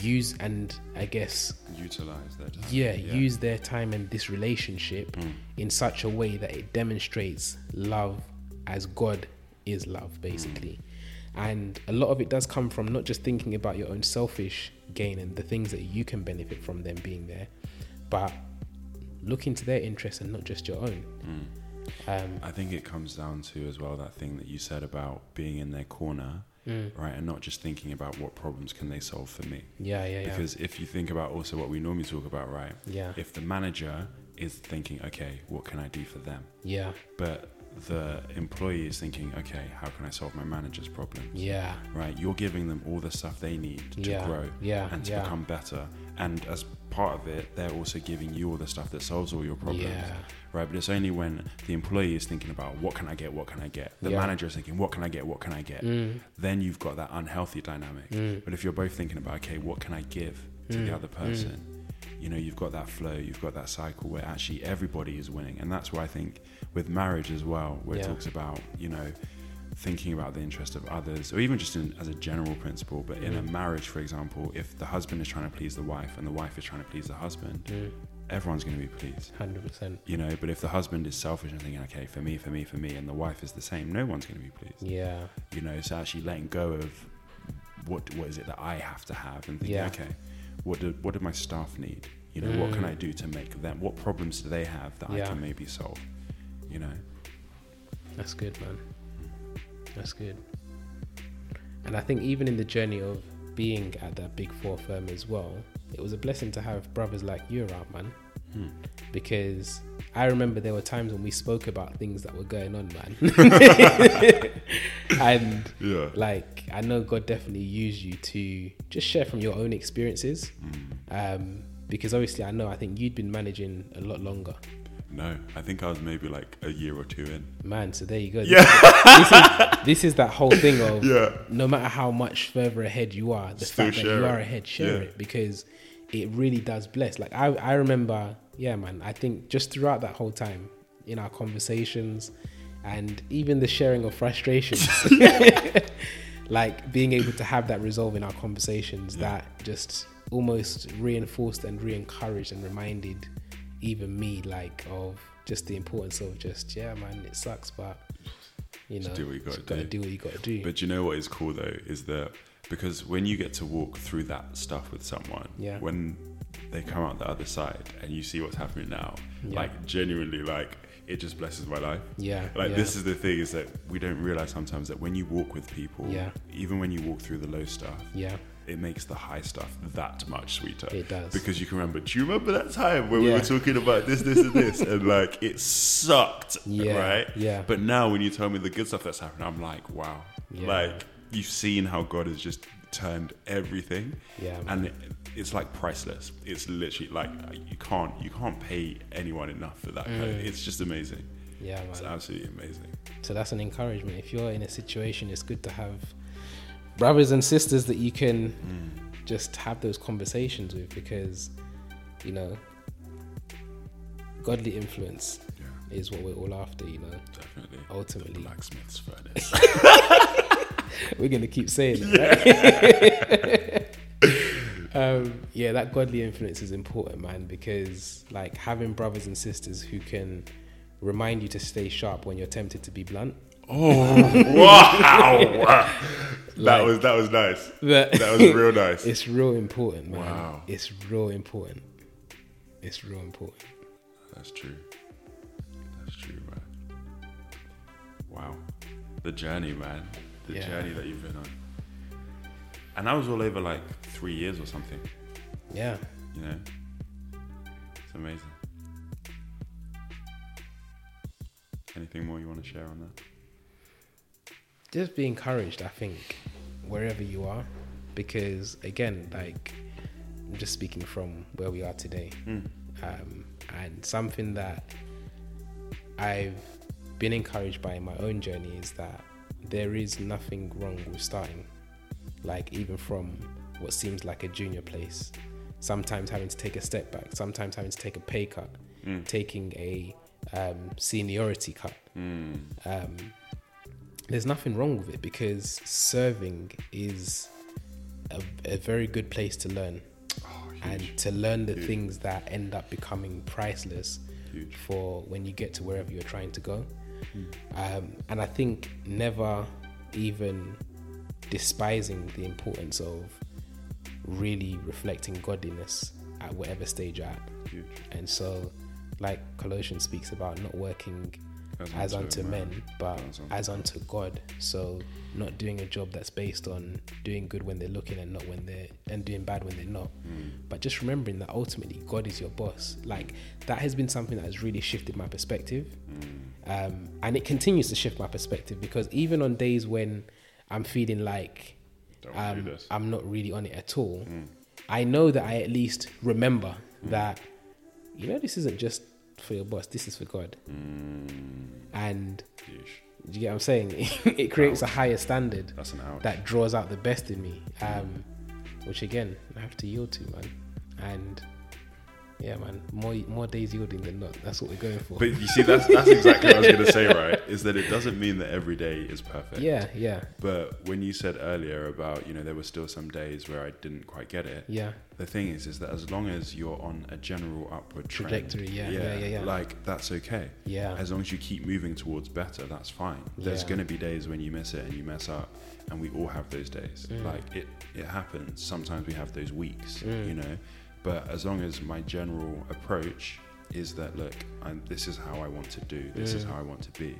use and I guess utilize that time. yeah, use their time and this relationship Mm. in such a way that it demonstrates love as God is love, basically. And a lot of it does come from not just thinking about your own selfish gain and the things that you can benefit from them being there, but looking to their interests and not just your own. Mm. Um, I think it comes down to as well that thing that you said about being in their corner, mm, right, and not just thinking about what problems can they solve for me. yeah, yeah, yeah. Because if you think about also what we normally talk about, right, yeah, if the manager is thinking, okay, what can I do for them? yeah, But the employee is thinking, okay, how can I solve my manager's problems? yeah, Right, you're giving them all the stuff they need to yeah, grow yeah, and to yeah, become better. And as part of it, they're also giving you all the stuff that solves all your problems. yeah, Right, but it's only when the employee is thinking about what can I get, what can I get. The manager is thinking, what can I get, what can I get. mm, Then you've got that unhealthy dynamic. mm, But if you're both thinking about, okay, what can I give to the Mm, other person? You know, you've got that flow, you've got that cycle where actually everybody is winning. And that's why I think with marriage as well, where Yeah. it talks about, you know, thinking about the interest of others, or even just in, as a general principle, but in a Mm. marriage, for example, if the husband is trying to please the wife and the wife is trying to please the husband, mm, everyone's going to be pleased. 100%. You know, but if the husband is selfish and thinking, okay, for me, for me, for me, and the wife is the same, no one's going to be pleased. Yeah, You know, so actually letting go of what what is it that I have to have and thinking, Yeah. okay, what do what do my staff need? You know, what can Mm. I do to make them? What problems do they have that I can maybe solve? You know, That's good, man. That's good. And I think even in the journey of being at that big four firm as well, it was a blessing to have brothers like you around, man. Hmm. Because I remember there were times when we spoke about things that were going on, man. <laughs> and yeah, like, I know God definitely used you to just share from your own experiences. Mm. Um, because obviously, I know I think you'd been managing a lot longer, no, I think I was maybe like a year or two in. man. So there you go. Yeah. this is, this is that whole thing of <laughs> Yeah, no matter how much further ahead you are, the Still fact that you it. are ahead, share Yeah. it because it really does bless. Like I, I remember, yeah, man. I think just throughout that whole time in our conversations and even the sharing of frustrations, <laughs> like being able to have that resolve in our conversations that just almost reinforced and re-encouraged and reminded even me like of just the importance of just yeah, man. It sucks, but you know, Just do what you gotta just gotta do. do what you gotta do. but you know what is cool though is that because when you get to walk through that stuff with someone, Yeah. when they come out the other side and you see what's happening now, Yeah. like genuinely, like it just blesses my life. Yeah. Like yeah. this is the thing is that we don't realize sometimes that when you walk with people, Yeah. even when you walk through the low stuff, Yeah. it makes the high stuff that much sweeter. It does. Because you can remember, do you remember that time when we were talking about this, this, and this? and like it sucked, Yeah, right? yeah. But now when you tell me the good stuff that's happened, I'm like, wow. Yeah. Like you've seen how God has just turned everything. Yeah. And it, it's like priceless. It's literally like you can't you can't pay anyone enough for that. Mm. it's just amazing. Yeah, It's absolutely amazing. So that's an encouragement. If you're in a situation, it's good to have brothers and sisters that you can Mm. just have those conversations with because, you know, godly influence Yeah, is what we're all after, you know, definitely. ultimately. Blacksmith's furnace. <laughs> <laughs> We're going to keep saying it. right? <laughs> um, yeah, that godly influence is important, man, because like having brothers and sisters who can remind you to stay sharp when you're tempted to be blunt. Oh <laughs> wow! <laughs> that Like- was that was nice. That, That was real nice. it's real important, man. Wow. It's real important. It's real important. That's true. That's true, man. Wow, the journey, man. The Yeah. journey that you've been on, and that was all over like three years or something. Yeah. You know, it's amazing. Anything more you want to share on that? just be encouraged i think wherever you are because again like i'm just speaking from where we are today Mm. um, and something that i've been encouraged by in my own journey is that there is nothing wrong with starting like even from what seems like a junior place sometimes having to take a step back sometimes having to take a pay cut Mm. taking a um, seniority cut Mm. um, there's nothing wrong with it because serving is a, a very good place to learn Oh, and to learn the Huge. things that end up becoming priceless Huge. for when you get to wherever you're trying to go. Um, and I think never even despising the importance of really reflecting godliness at whatever stage you're at. Huge. And so, like Colossians speaks about not working as unto men, but As unto as unto God. So not doing a job that's based on doing good when they're looking and not when they're and doing bad when they're not. Mm. But just remembering that ultimately God is your boss. Like that has been something that has really shifted my perspective. Mm. Um, and it continues to shift my perspective because even on days when I'm feeling like Don't wanna do um. I'm not really on it at all, Mm. I know that I at least remember that, you know, this isn't just for your boss, this is for God. Mm. And do you get what I'm saying? <laughs> it creates a higher standard That's an out. that draws out the best in me, um, which again, I have to yield to, man. And yeah, man, more more days yielding than not. That's what we're going for. But you see, that's that's exactly what I was going to say, <laughs> right? Is that it doesn't mean that every day is perfect. yeah, yeah, But when you said earlier about, you know, there were still some days where I didn't quite get it. yeah, The thing is, is that as long as you're on a general upward trend, Trajectory, yeah, yeah, yeah, yeah. like that's okay. yeah, As long as you keep moving towards better, that's fine. There's Yeah. going to be days when you miss it and you mess up, and we all have those days. Mm. Like it, it happens. Sometimes we have those weeks, Mm. you know. But as long as my general approach is that, look, I'm, this is how I want to do. This is Mm. how I want to be.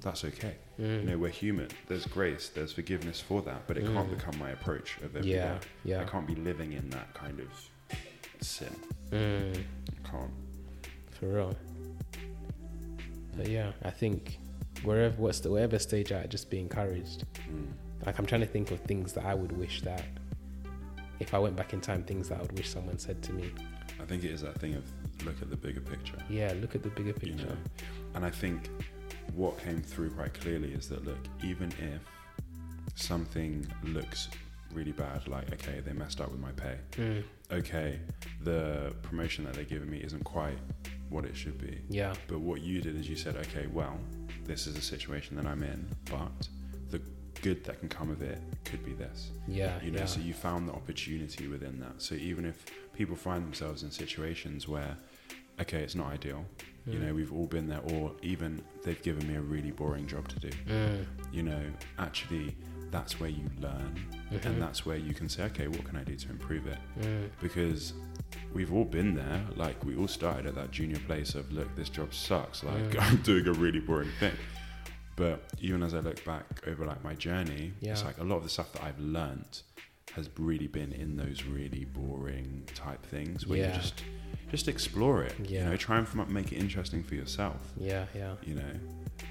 That's okay. Mm. You know, we're human. There's grace. There's forgiveness for that, but it can't become my approach of every day. yeah, yeah. I can't be living in that kind of sin. Mm. I can't. For real. But yeah, I think wherever what's the wherever stage I just be encouraged. Mm. Like I'm trying to think of things that I would wish that if I went back in time, things that I would wish someone said to me. I think it is that thing of look at the bigger picture. Yeah, look at the bigger you picture. know and i think what came through quite clearly is that look even if something looks really bad like okay they messed up with my pay Mm. okay the promotion that they're giving me isn't quite what it should be Yeah, but what you did is you said okay well this is a situation that i'm in but good that can come of it could be this yeah, you know yeah. so you found the opportunity within that so even if people find themselves in situations where okay it's not ideal you Mm. know we've all been there or even they've given me a really boring job to do Mm. you know actually that's where you learn Mhm. and that's where you can say okay what can i do to improve it Mm. because we've all been there like we all started at that junior place of look this job sucks like Mm. <laughs> i'm doing a really boring thing but even as i look back over like my journey it's like a lot of the stuff that i've learnt has really been in those really boring type things where Yeah. you just just explore it you know try and make it interesting for yourself Yeah, yeah. you know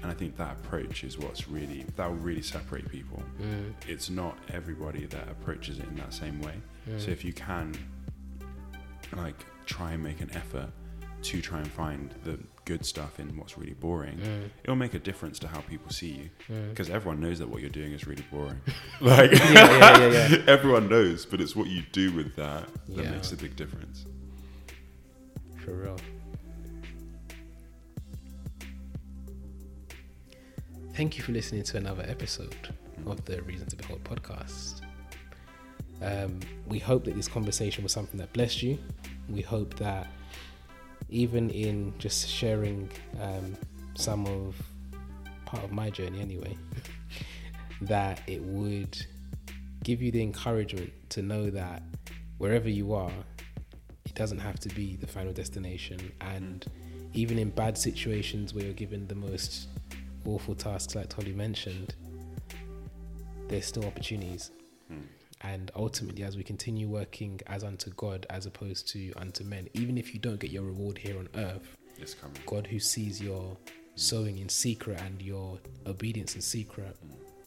and i think that approach is what's really that will really separate people Mm. it's not everybody that approaches it in that same way Mm. so if you can like try and make an effort to try and find the good stuff in what's really boring Mm. it'll make a difference to how people see you Mm. because everyone knows that what you're doing is really boring <laughs> <laughs> like yeah, yeah, yeah, yeah. <laughs> everyone knows but it's what you do with that that Yeah. makes a big difference For real. Thank you for listening to another episode of the Reason to Behold podcast. Um, we hope that this conversation was something that blessed you. We hope that even in just sharing um, some of part of my journey, anyway, <laughs> that it would give you the encouragement to know that wherever you are, it doesn't have to be the final destination. And even in bad situations where you're given the most awful tasks, like Tolly mentioned, there's still opportunities. Hmm. And ultimately, as we continue working as unto God as opposed to unto men, even if you don't get your reward here on earth, it's coming. God who sees your sowing in secret and your obedience in secret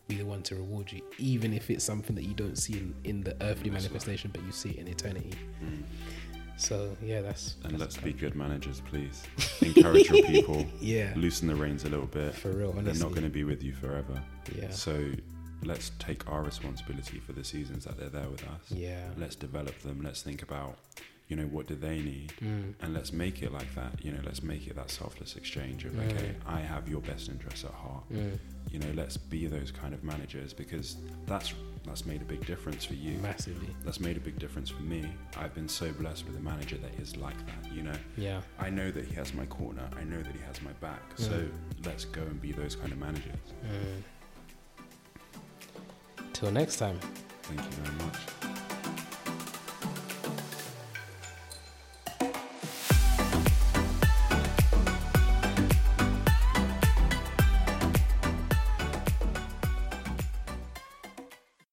be the one to reward you, even if it's something that you don't see in, in the earthly That's manifestation, but you see it in eternity. Mm. So yeah, that's and that's let's be good managers please. <laughs> Encourage your people. Yeah, loosen the reins a little bit. For real. they're not going to be with you forever. Yeah, So let's take our responsibility for the seasons that they're there with us. yeah, Let's develop them. Let's think about, you know, what do they need? mm, And let's make it like that. You know, let's make it that selfless exchange of, Mm. okay, I have your best interests at heart. mm, You know, let's be those kind of managers because that's that's made a big difference for you. massively. That's made a big difference for me. I've been so blessed with a manager that is like that. You know, Yeah, I know that he has my corner. I know that he has my back. So Mm. let's go and be those kind of managers. Till next time. Thank you very much.